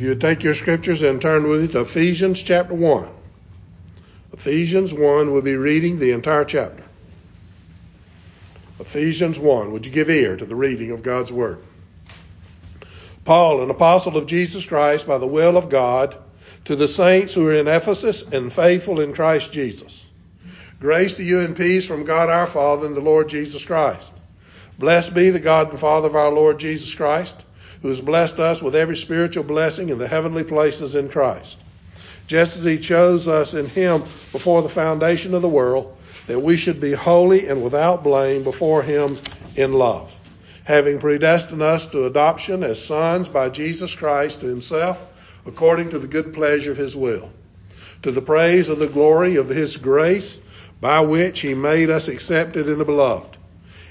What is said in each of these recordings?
If you take your scriptures and turn with me to Ephesians chapter 1. Ephesians 1, we'll be reading the entire chapter. Ephesians 1. Would you give ear to the reading of God's Word? Paul, an apostle of Jesus Christ by the will of God, to the saints who are in Ephesus and faithful in Christ Jesus. Grace to you and peace from God our Father and the Lord Jesus Christ. Blessed be the God and Father of our Lord Jesus Christ, who has blessed us with every spiritual blessing in the heavenly places in Christ. Just as he chose us in him before the foundation of the world, that we should be holy and without blame before him in love, having predestined us to adoption as sons by Jesus Christ to himself, according to the good pleasure of his will, to the praise of the glory of his grace, by which he made us accepted in the beloved.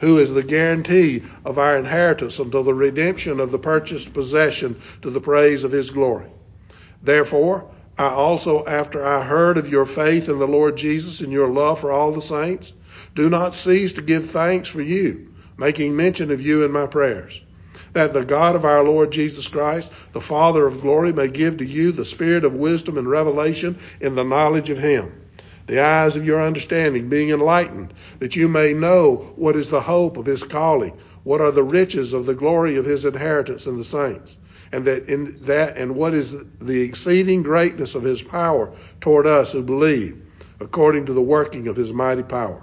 who is the guarantee of our inheritance until the redemption of the purchased possession to the praise of his glory. Therefore, I also, after I heard of your faith in the Lord Jesus and your love for all the saints, do not cease to give thanks for you, making mention of you in my prayers, that the God of our Lord Jesus Christ, the Father of glory, may give to you the spirit of wisdom and revelation in the knowledge of him the eyes of your understanding being enlightened, that you may know what is the hope of his calling, what are the riches of the glory of his inheritance in the saints, and that in that and what is the exceeding greatness of his power toward us who believe, according to the working of his mighty power,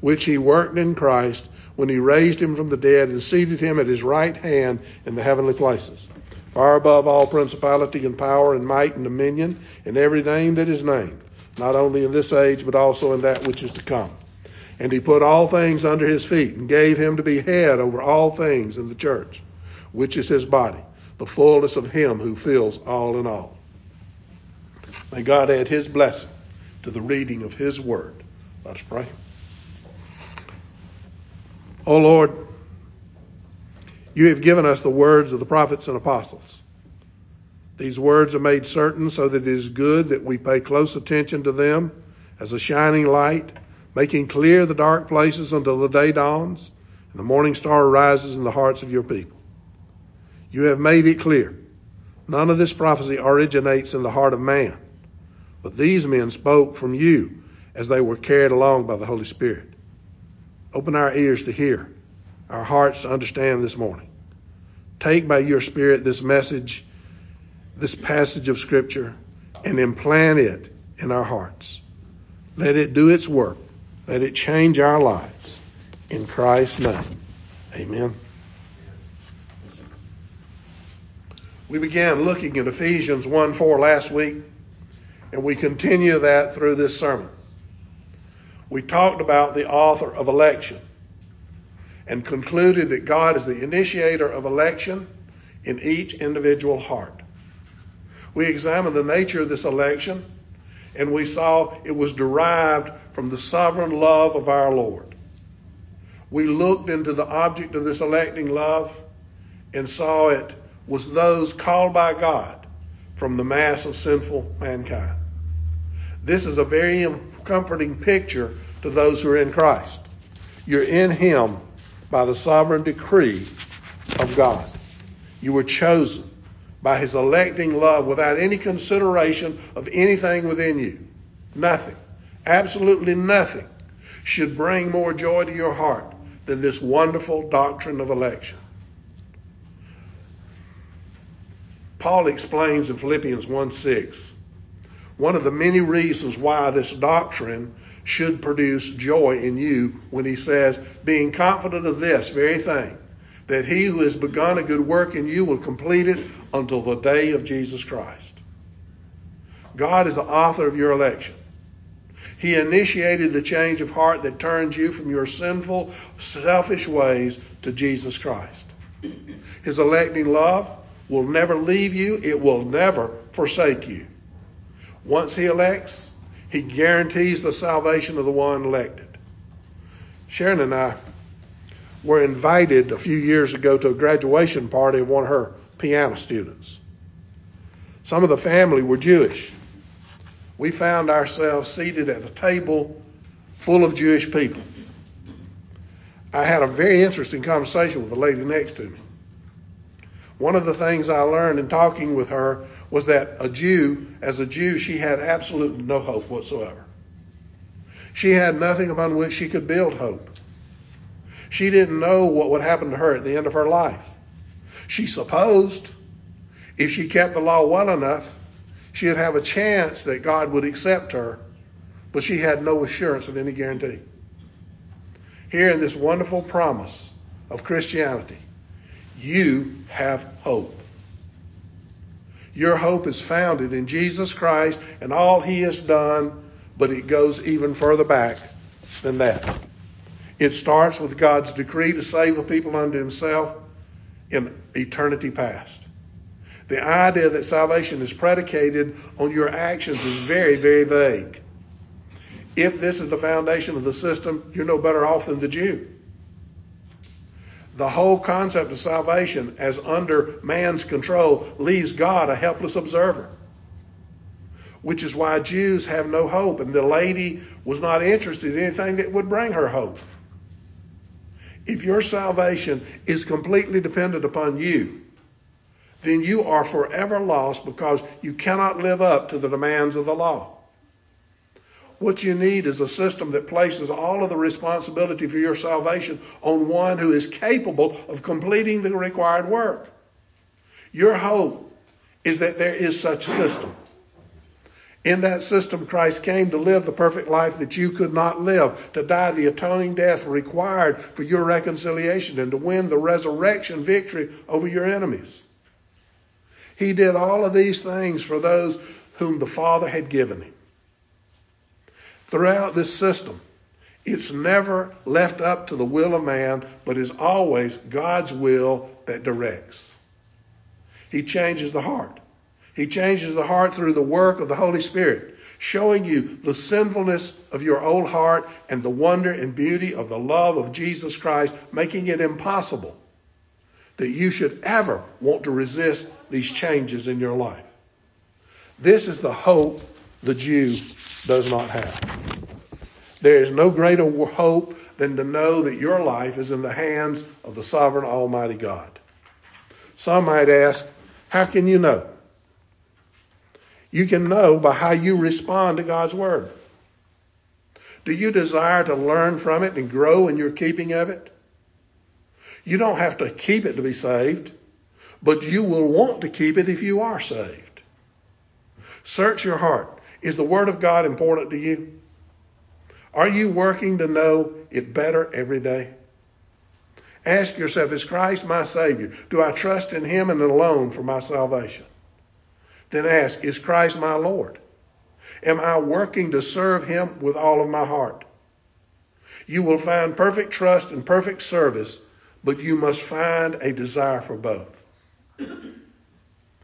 which he worked in Christ when he raised him from the dead and seated him at his right hand in the heavenly places, far above all principality and power and might and dominion, and every name that is named not only in this age, but also in that which is to come. And he put all things under his feet and gave him to be head over all things in the church, which is his body, the fullness of him who fills all in all. May God add his blessing to the reading of his word. Let us pray. O oh Lord, you have given us the words of the prophets and apostles. These words are made certain so that it is good that we pay close attention to them as a shining light, making clear the dark places until the day dawns and the morning star rises in the hearts of your people. You have made it clear. None of this prophecy originates in the heart of man, but these men spoke from you as they were carried along by the Holy Spirit. Open our ears to hear, our hearts to understand this morning. Take by your Spirit this message this passage of Scripture and implant it in our hearts. Let it do its work. Let it change our lives. In Christ's name, amen. We began looking at Ephesians 1 4 last week, and we continue that through this sermon. We talked about the author of election and concluded that God is the initiator of election in each individual heart. We examined the nature of this election, and we saw it was derived from the sovereign love of our Lord. We looked into the object of this electing love and saw it was those called by God from the mass of sinful mankind. This is a very comforting picture to those who are in Christ. You're in Him by the sovereign decree of God. You were chosen by his electing love without any consideration of anything within you. Nothing, absolutely nothing, should bring more joy to your heart than this wonderful doctrine of election. Paul explains in Philippians 1 6, one of the many reasons why this doctrine should produce joy in you when he says, being confident of this very thing, that he who has begun a good work in you will complete it until the day of Jesus Christ. God is the author of your election. He initiated the change of heart that turns you from your sinful, selfish ways to Jesus Christ. His electing love will never leave you. It will never forsake you. Once he elects, he guarantees the salvation of the one elected. Sharon and I were invited a few years ago to a graduation party of one of her piano students. Some of the family were Jewish. We found ourselves seated at a table full of Jewish people. I had a very interesting conversation with the lady next to me. One of the things I learned in talking with her was that a Jew, as a Jew, she had absolutely no hope whatsoever. She had nothing upon which she could build hope. She didn't know what would happen to her at the end of her life. She supposed if she kept the law well enough, she'd have a chance that God would accept her, but she had no assurance of any guarantee. Here in this wonderful promise of Christianity, you have hope. Your hope is founded in Jesus Christ and all he has done, but it goes even further back than that. It starts with God's decree to save a people unto himself in eternity past. The idea that salvation is predicated on your actions is very, very vague. If this is the foundation of the system, you're no better off than the Jew. The whole concept of salvation as under man's control leaves God a helpless observer. Which is why Jews have no hope, and the lady was not interested in anything that would bring her hope. If your salvation is completely dependent upon you, then you are forever lost because you cannot live up to the demands of the law. What you need is a system that places all of the responsibility for your salvation on one who is capable of completing the required work. Your hope is that there is such a system. In that system, Christ came to live the perfect life that you could not live, to die the atoning death required for your reconciliation, and to win the resurrection victory over your enemies. He did all of these things for those whom the Father had given him. Throughout this system, it's never left up to the will of man, but is always God's will that directs. He changes the heart. He changes the heart through the work of the Holy Spirit, showing you the sinfulness of your old heart and the wonder and beauty of the love of Jesus Christ, making it impossible that you should ever want to resist these changes in your life. This is the hope the Jew does not have. There is no greater hope than to know that your life is in the hands of the sovereign Almighty God. Some might ask, how can you know? You can know by how you respond to God's Word. Do you desire to learn from it and grow in your keeping of it? You don't have to keep it to be saved, but you will want to keep it if you are saved. Search your heart. Is the Word of God important to you? Are you working to know it better every day? Ask yourself, is Christ my Savior? Do I trust in Him and alone for my salvation? Then ask, is Christ my Lord? Am I working to serve Him with all of my heart? You will find perfect trust and perfect service but you must find a desire for both.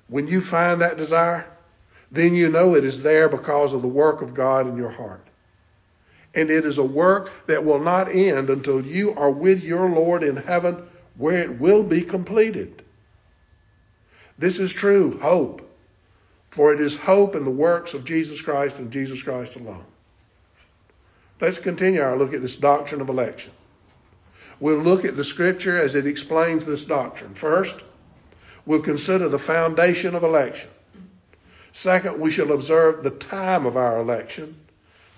When you find that desire, then you know it is there because of the work of God in your heart. And it is a work that will not end until you are with your Lord in heaven where it will be completed. This is true hope, for it is hope in the works of Jesus Christ and Jesus Christ alone. Let's continue our look at this doctrine of election. We'll look at the scripture as it explains this doctrine. First, we'll consider the foundation of election. Second, we shall observe the time of our election.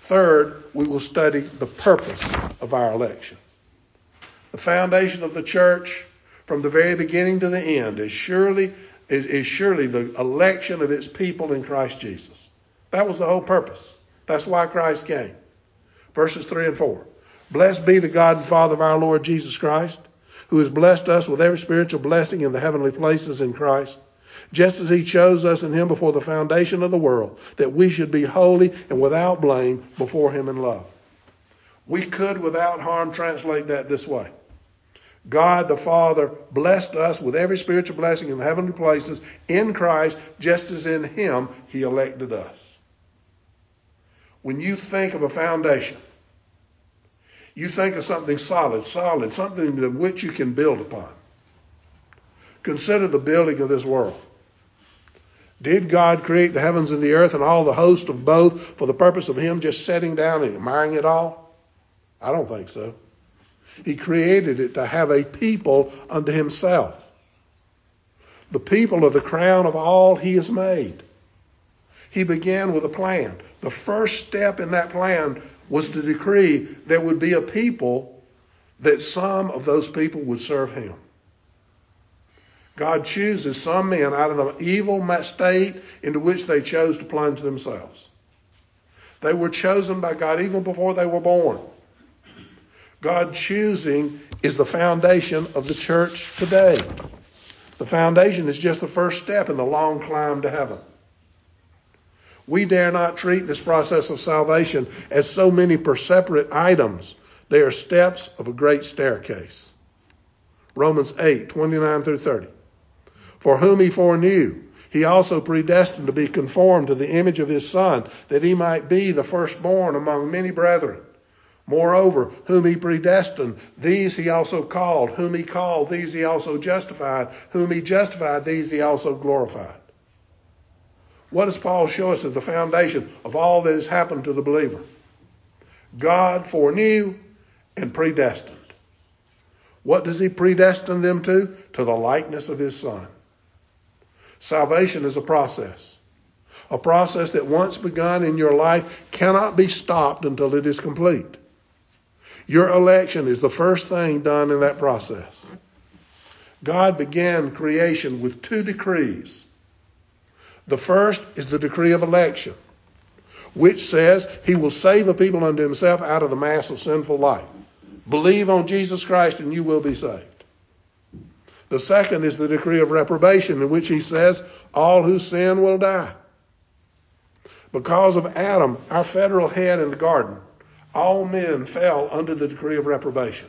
Third, we will study the purpose of our election. The foundation of the church from the very beginning to the end is surely is, is surely the election of its people in Christ Jesus. That was the whole purpose. That's why Christ came. verses 3 and 4. Blessed be the God and Father of our Lord Jesus Christ, who has blessed us with every spiritual blessing in the heavenly places in Christ, just as he chose us in him before the foundation of the world, that we should be holy and without blame before him in love. We could, without harm, translate that this way. God the Father blessed us with every spiritual blessing in the heavenly places in Christ, just as in Him He elected us. When you think of a foundation, you think of something solid, solid, something of which you can build upon. Consider the building of this world. Did God create the heavens and the earth and all the host of both for the purpose of Him just sitting down and admiring it all? I don't think so. He created it to have a people unto himself. The people are the crown of all he has made. He began with a plan. The first step in that plan was to decree there would be a people that some of those people would serve him. God chooses some men out of the evil state into which they chose to plunge themselves. They were chosen by God even before they were born. God choosing is the foundation of the church today. The foundation is just the first step in the long climb to heaven. We dare not treat this process of salvation as so many separate items. They are steps of a great staircase. Romans 8, 29 through 30. For whom he foreknew, he also predestined to be conformed to the image of his Son, that he might be the firstborn among many brethren. Moreover, whom he predestined, these he also called. Whom he called, these he also justified. Whom he justified, these he also glorified. What does Paul show us as the foundation of all that has happened to the believer? God foreknew and predestined. What does he predestine them to? To the likeness of his Son. Salvation is a process. A process that once begun in your life cannot be stopped until it is complete. Your election is the first thing done in that process. God began creation with two decrees. The first is the decree of election, which says he will save a people unto himself out of the mass of sinful life. Believe on Jesus Christ and you will be saved. The second is the decree of reprobation, in which he says, all who sin will die. Because of Adam, our federal head in the garden, all men fell under the decree of reprobation.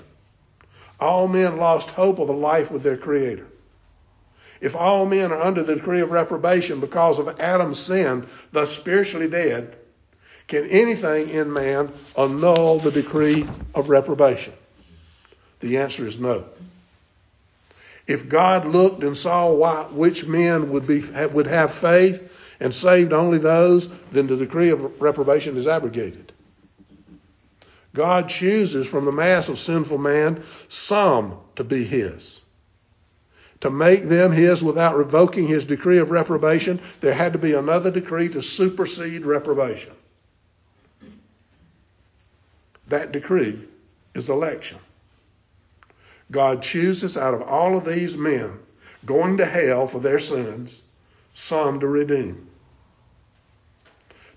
All men lost hope of a life with their Creator. If all men are under the decree of reprobation because of Adam's sin, thus spiritually dead, can anything in man annul the decree of reprobation? The answer is no. If God looked and saw why, which men would, be, would have faith and saved only those, then the decree of reprobation is abrogated. God chooses from the mass of sinful man some to be his. To make them his without revoking his decree of reprobation, there had to be another decree to supersede reprobation. That decree is election. God chooses out of all of these men going to hell for their sins, some to redeem.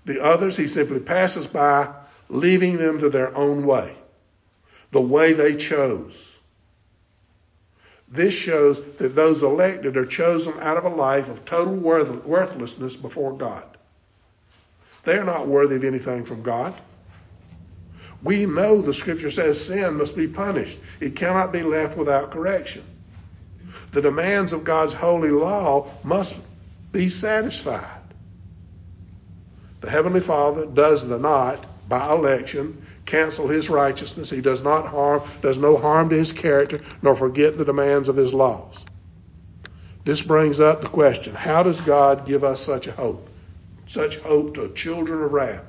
The others he simply passes by leaving them to their own way, the way they chose. This shows that those elected are chosen out of a life of total worthlessness before God. They are not worthy of anything from God. We know the scripture says sin must be punished. It cannot be left without correction. The demands of God's holy law must be satisfied. The Heavenly Father does the not by election, cancel his righteousness. He does not harm, does no harm to his character, nor forget the demands of his laws. This brings up the question, how does God give us such a hope? Such hope to children of wrath?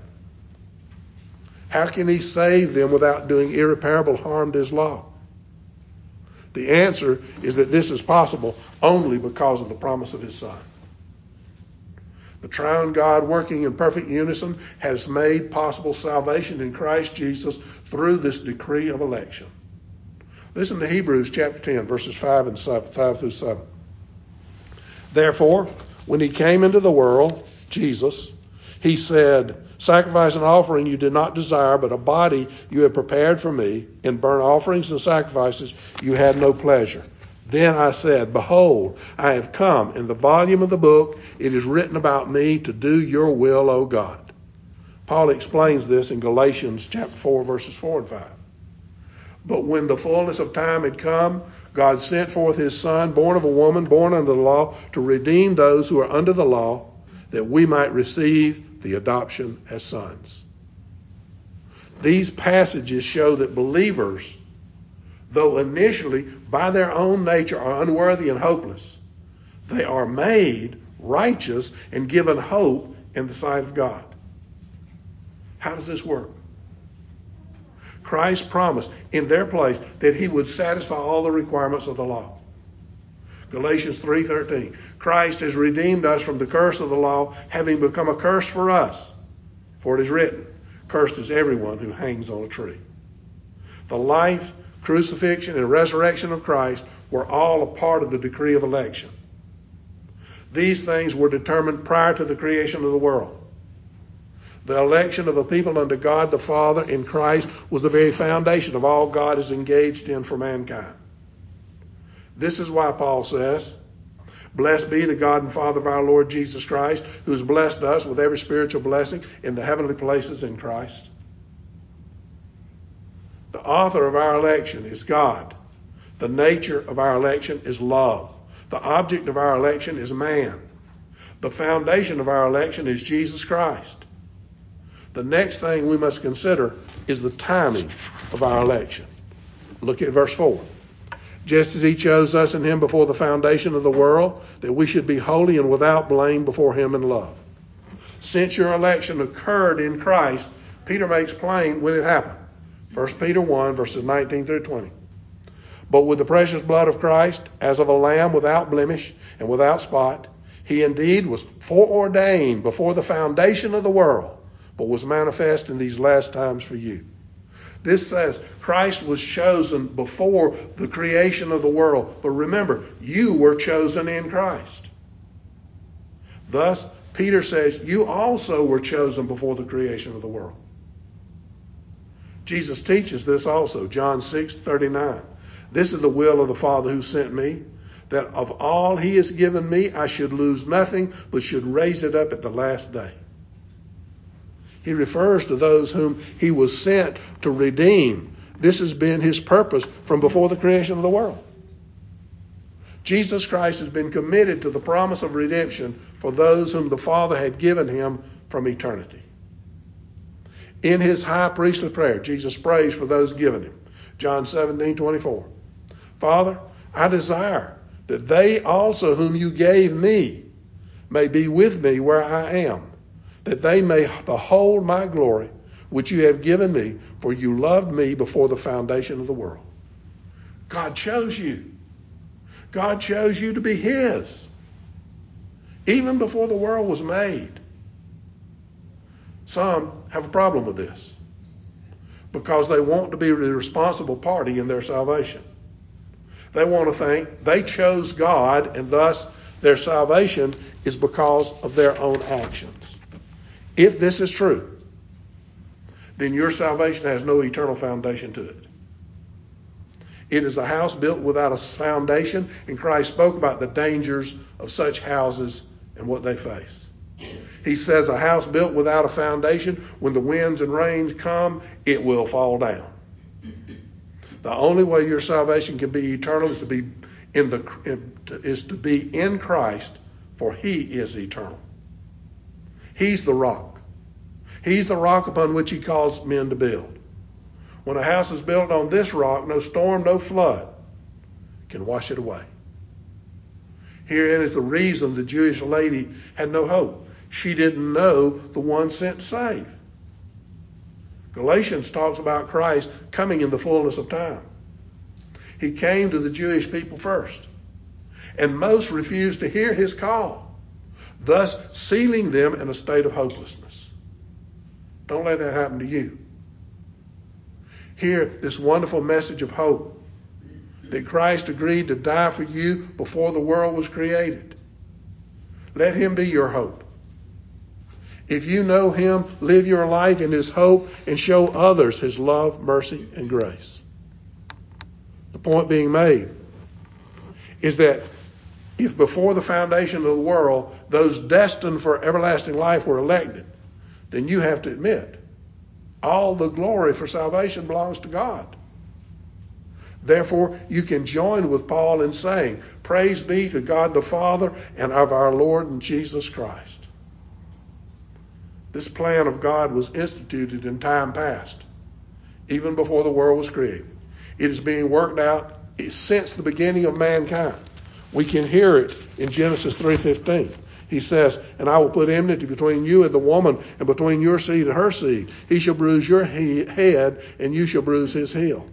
How can he save them without doing irreparable harm to his law? The answer is that this is possible only because of the promise of his son. The triune God working in perfect unison has made possible salvation in Christ Jesus through this decree of election. Listen to Hebrews chapter 10, verses 5 and 7, 5 through 7. Therefore, when he came into the world, Jesus, he said, Sacrifice and offering you did not desire, but a body you have prepared for me. In burnt offerings and sacrifices you had no pleasure. Then I said, Behold, I have come. In the volume of the book it is written about me to do your will, O God. Paul explains this in Galatians chapter 4, verses 4 and 5. But when the fullness of time had come, God sent forth his Son, born of a woman, born under the law, to redeem those who are under the law, that we might receive the adoption as sons. These passages show that believers, though initially by their own nature are unworthy and hopeless, they are made righteous and given hope in the sight of God. How does this work? Christ promised in their place that he would satisfy all the requirements of the law. Galatians 3:13. Christ has redeemed us from the curse of the law, having become a curse for us. For it is written, cursed is everyone who hangs on a tree. The life, crucifixion, and resurrection of Christ were all a part of the decree of election. These things were determined prior to the creation of the world. The election of a people unto God the Father in Christ was the very foundation of all God is engaged in for mankind. This is why Paul says, Blessed be the God and Father of our Lord Jesus Christ, who has blessed us with every spiritual blessing in the heavenly places in Christ. The author of our election is God. The nature of our election is love. The object of our election is man. The foundation of our election is Jesus Christ. The next thing we must consider is the timing of our election. Look at verse 4. Just as he chose us in him before the foundation of the world, that we should be holy and without blame before him in love. Since your election occurred in Christ, Peter makes plain when it happened. 1 Peter 1, verses 19 through 20. But with the precious blood of Christ, as of a lamb without blemish and without spot, he indeed was foreordained before the foundation of the world but was manifest in these last times for you. This says Christ was chosen before the creation of the world. But remember, you were chosen in Christ. Thus, Peter says, You also were chosen before the creation of the world. Jesus teaches this also, John 6 39. This is the will of the Father who sent me, that of all he has given me, I should lose nothing, but should raise it up at the last day. He refers to those whom he was sent to redeem. This has been his purpose from before the creation of the world. Jesus Christ has been committed to the promise of redemption for those whom the Father had given him from eternity. In his high priestly prayer, Jesus prays for those given him. John 17, 24. Father, I desire that they also whom you gave me may be with me where I am that they may behold my glory, which you have given me, for you loved me before the foundation of the world. God chose you. God chose you to be His. Even before the world was made. Some have a problem with this because they want to be the responsible party in their salvation. They want to think they chose God and thus their salvation is because of their own actions. If this is true, then your salvation has no eternal foundation to it. It is a house built without a foundation, and Christ spoke about the dangers of such houses and what they face. He says a house built without a foundation, when the winds and rains come, it will fall down. The only way your salvation can be eternal is to be in the is to be in Christ, for He is eternal. He's the rock. He's the rock upon which he calls men to build. When a house is built on this rock, no storm, no flood can wash it away. Herein is the reason the Jewish lady had no hope. She didn't know the one sent save. Galatians talks about Christ coming in the fullness of time. He came to the Jewish people first, and most refused to hear his call thus sealing them in a state of hopelessness. Don't let that happen to you. Hear this wonderful message of hope that Christ agreed to die for you before the world was created. Let him be your hope. If you know him, live your life in his hope and show others his love, mercy, and grace. The point being made is that if before the foundation of the world those destined for everlasting life were elected, then you have to admit all the glory for salvation belongs to God. Therefore, you can join with Paul in saying, Praise be to God the Father and of our Lord and Jesus Christ. This plan of God was instituted in time past, even before the world was created. It is being worked out since the beginning of mankind. We can hear it in Genesis 3:15. He says, "And I will put enmity between you and the woman, and between your seed and her seed. He shall bruise your he- head, and you shall bruise his heel."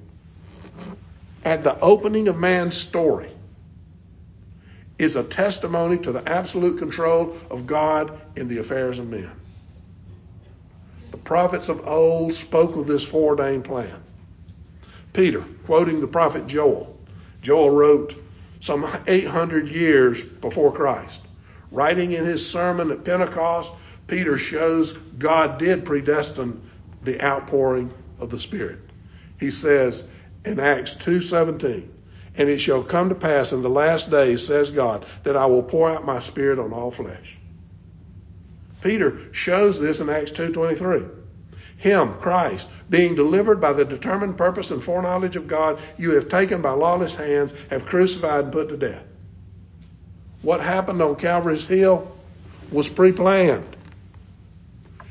At the opening of man's story is a testimony to the absolute control of God in the affairs of men. The prophets of old spoke of this foreordained plan. Peter, quoting the prophet Joel, Joel wrote some 800 years before Christ. Writing in his sermon at Pentecost, Peter shows God did predestine the outpouring of the Spirit. He says in Acts 2:17, "And it shall come to pass in the last days, says God, that I will pour out my spirit on all flesh." Peter shows this in Acts 2:23. Him, Christ, being delivered by the determined purpose and foreknowledge of God, you have taken by lawless hands, have crucified and put to death. What happened on Calvary's Hill was pre planned.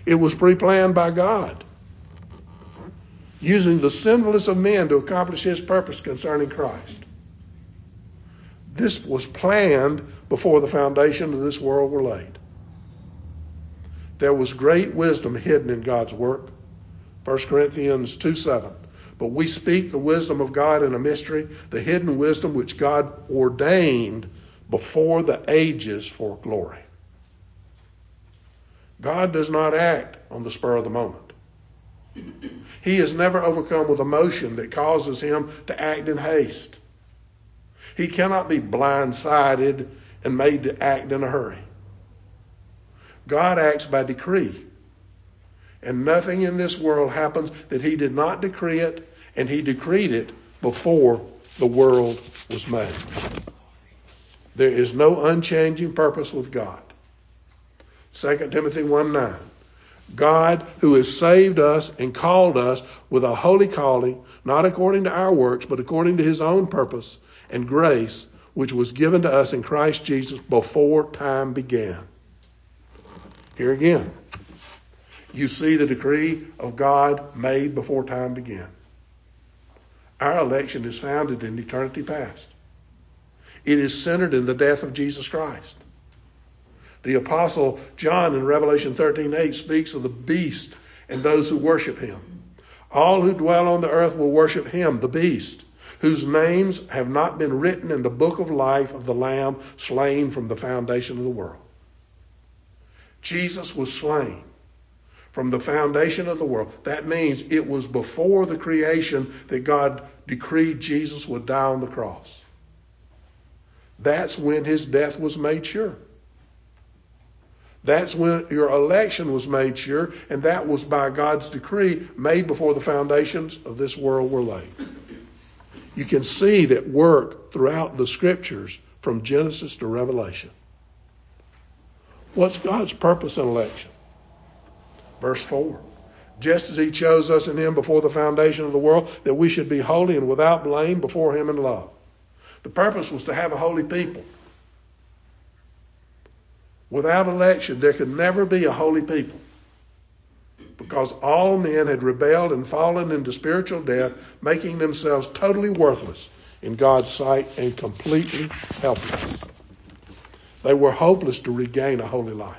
It was pre planned by God, using the sinfulness of men to accomplish his purpose concerning Christ. This was planned before the foundation of this world were laid. There was great wisdom hidden in God's work. 1 Corinthians 2 7. But we speak the wisdom of God in a mystery, the hidden wisdom which God ordained before the ages for glory. God does not act on the spur of the moment. He is never overcome with emotion that causes him to act in haste. He cannot be blindsided and made to act in a hurry. God acts by decree. And nothing in this world happens that he did not decree it, and he decreed it before the world was made. There is no unchanging purpose with God. 2 Timothy 1 9. God, who has saved us and called us with a holy calling, not according to our works, but according to his own purpose and grace, which was given to us in Christ Jesus before time began. Here again, you see the decree of God made before time began. Our election is founded in eternity past. It is centered in the death of Jesus Christ. The apostle John in Revelation 13:8 speaks of the beast and those who worship him. All who dwell on the earth will worship him, the beast, whose names have not been written in the book of life of the lamb slain from the foundation of the world. Jesus was slain from the foundation of the world. That means it was before the creation that God decreed Jesus would die on the cross. That's when his death was made sure. That's when your election was made sure, and that was by God's decree made before the foundations of this world were laid. You can see that work throughout the scriptures from Genesis to Revelation. What's God's purpose in election? Verse 4. Just as he chose us in him before the foundation of the world, that we should be holy and without blame before him in love. The purpose was to have a holy people. Without election, there could never be a holy people. Because all men had rebelled and fallen into spiritual death, making themselves totally worthless in God's sight and completely helpless. They were hopeless to regain a holy life.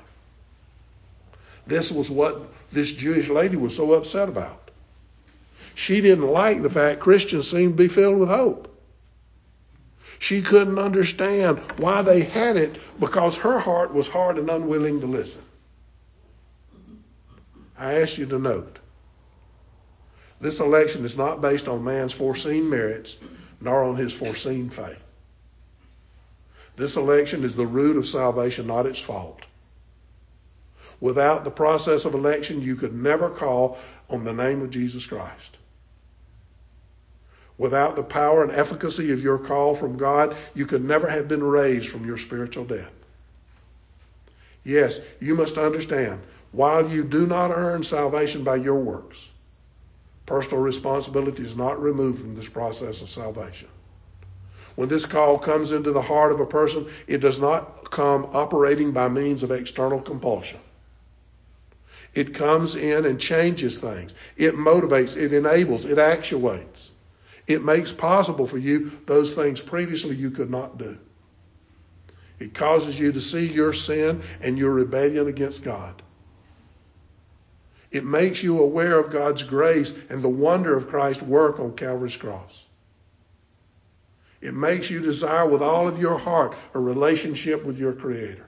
This was what this Jewish lady was so upset about. She didn't like the fact Christians seemed to be filled with hope. She couldn't understand why they had it because her heart was hard and unwilling to listen. I ask you to note this election is not based on man's foreseen merits nor on his foreseen faith. This election is the root of salvation, not its fault. Without the process of election, you could never call on the name of Jesus Christ. Without the power and efficacy of your call from God, you could never have been raised from your spiritual death. Yes, you must understand, while you do not earn salvation by your works, personal responsibility is not removed from this process of salvation. When this call comes into the heart of a person, it does not come operating by means of external compulsion. It comes in and changes things. It motivates, it enables, it actuates. It makes possible for you those things previously you could not do. It causes you to see your sin and your rebellion against God. It makes you aware of God's grace and the wonder of Christ's work on Calvary's cross. It makes you desire with all of your heart a relationship with your Creator.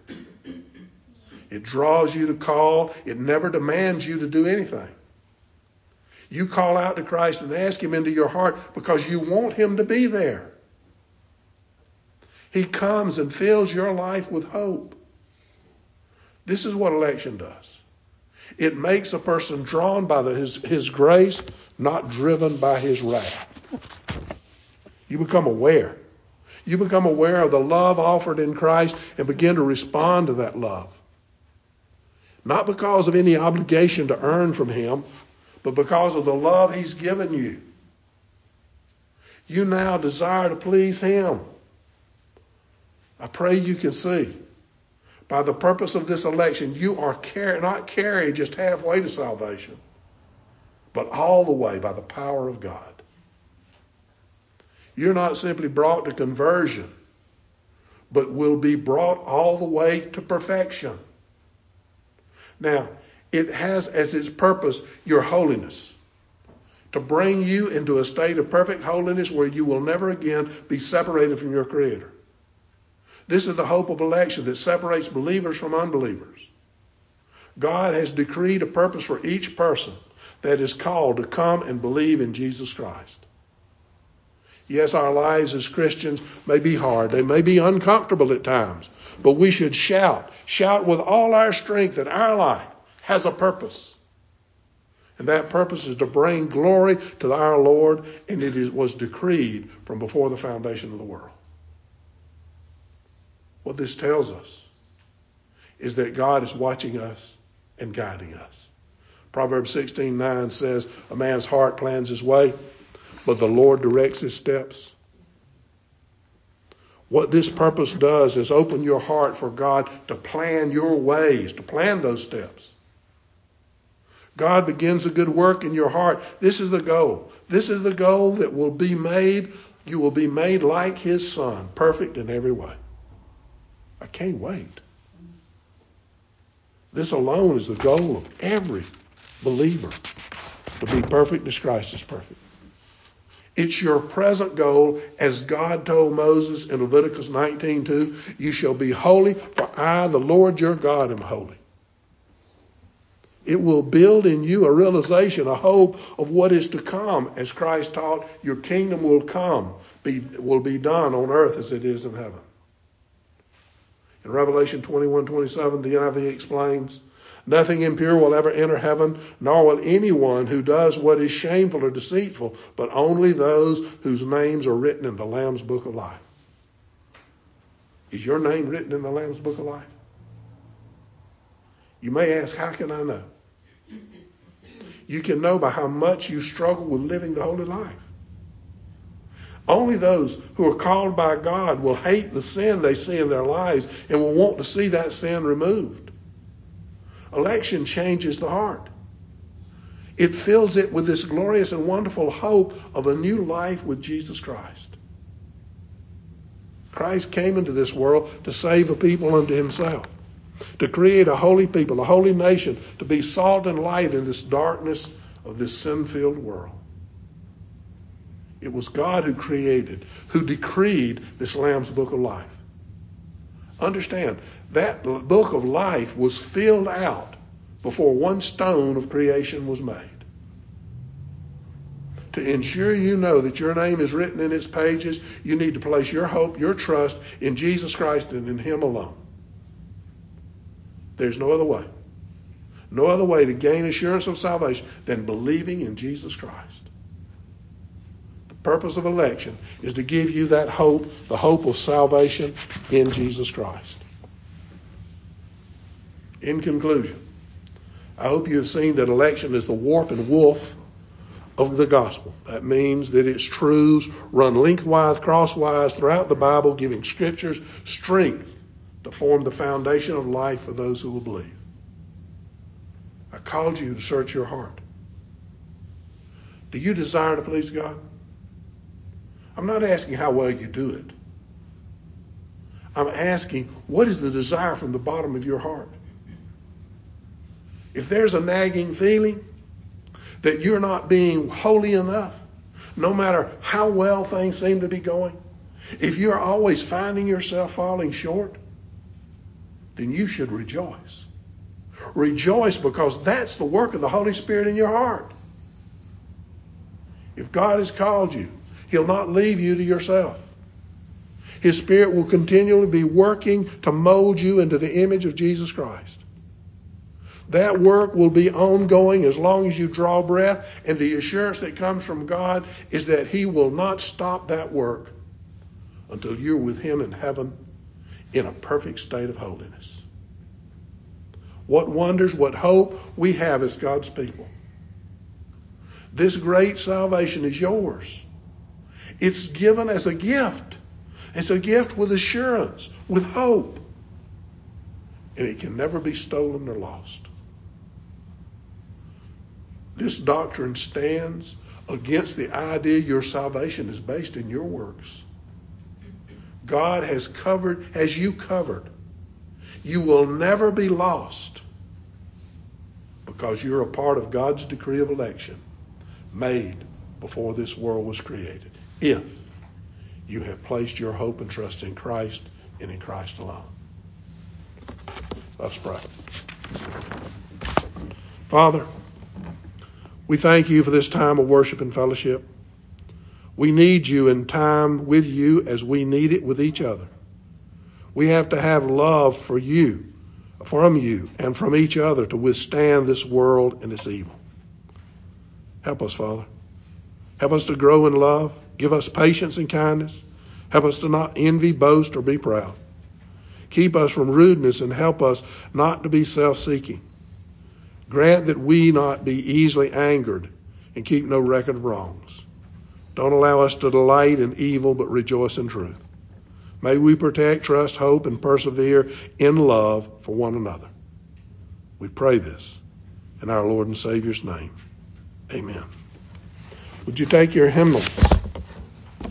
It draws you to call. It never demands you to do anything. You call out to Christ and ask Him into your heart because you want Him to be there. He comes and fills your life with hope. This is what election does. It makes a person drawn by the, his, his grace, not driven by his wrath. You become aware. You become aware of the love offered in Christ and begin to respond to that love. Not because of any obligation to earn from Him, but because of the love He's given you. You now desire to please Him. I pray you can see. By the purpose of this election, you are car- not carried just halfway to salvation, but all the way by the power of God. You're not simply brought to conversion, but will be brought all the way to perfection. Now, it has as its purpose your holiness. To bring you into a state of perfect holiness where you will never again be separated from your Creator. This is the hope of election that separates believers from unbelievers. God has decreed a purpose for each person that is called to come and believe in Jesus Christ. Yes, our lives as Christians may be hard. They may be uncomfortable at times. But we should shout, shout with all our strength that our life has a purpose. And that purpose is to bring glory to our Lord, and it is, was decreed from before the foundation of the world. What this tells us is that God is watching us and guiding us. Proverbs 16:9 says, "A man's heart plans his way, but the Lord directs his steps." What this purpose does is open your heart for God to plan your ways, to plan those steps. God begins a good work in your heart. This is the goal. This is the goal that will be made. You will be made like His Son, perfect in every way. I can't wait. This alone is the goal of every believer to be perfect as Christ is perfect. It's your present goal, as God told Moses in Leviticus 19:2, you shall be holy, for I, the Lord your God, am holy. It will build in you a realization, a hope of what is to come. As Christ taught, your kingdom will come, be, will be done on earth as it is in heaven. In Revelation 21:27, the NIV explains, Nothing impure will ever enter heaven, nor will anyone who does what is shameful or deceitful, but only those whose names are written in the Lamb's book of life. Is your name written in the Lamb's book of life? You may ask, how can I know? You can know by how much you struggle with living the holy life. Only those who are called by God will hate the sin they see in their lives and will want to see that sin removed. Election changes the heart. It fills it with this glorious and wonderful hope of a new life with Jesus Christ. Christ came into this world to save a people unto himself, to create a holy people, a holy nation, to be salt and light in this darkness of this sin filled world. It was God who created, who decreed this Lamb's Book of Life. Understand, that book of life was filled out before one stone of creation was made. To ensure you know that your name is written in its pages, you need to place your hope, your trust in Jesus Christ and in Him alone. There's no other way. No other way to gain assurance of salvation than believing in Jesus Christ. The purpose of election is to give you that hope, the hope of salvation in Jesus Christ. In conclusion, I hope you have seen that election is the warp and woof of the gospel. That means that its truths run lengthwise, crosswise throughout the Bible, giving scriptures strength to form the foundation of life for those who will believe. I called you to search your heart. Do you desire to please God? I'm not asking how well you do it. I'm asking, what is the desire from the bottom of your heart? If there's a nagging feeling that you're not being holy enough, no matter how well things seem to be going, if you're always finding yourself falling short, then you should rejoice. Rejoice because that's the work of the Holy Spirit in your heart. If God has called you, He'll not leave you to yourself. His Spirit will continually be working to mold you into the image of Jesus Christ. That work will be ongoing as long as you draw breath, and the assurance that comes from God is that He will not stop that work until you're with Him in heaven in a perfect state of holiness. What wonders, what hope we have as God's people. This great salvation is yours. It's given as a gift. It's a gift with assurance, with hope. And it can never be stolen or lost. This doctrine stands against the idea your salvation is based in your works. God has covered, has you covered. You will never be lost because you're a part of God's decree of election made before this world was created. If you have placed your hope and trust in Christ and in Christ alone. Let's pray. Father, we thank you for this time of worship and fellowship. We need you in time with you as we need it with each other. We have to have love for you, from you, and from each other to withstand this world and its evil. Help us, Father. Help us to grow in love. Give us patience and kindness. Help us to not envy, boast, or be proud. Keep us from rudeness and help us not to be self seeking. Grant that we not be easily angered and keep no record of wrongs. Don't allow us to delight in evil, but rejoice in truth. May we protect, trust, hope, and persevere in love for one another. We pray this in our Lord and Savior's name. Amen. Would you take your hymnal?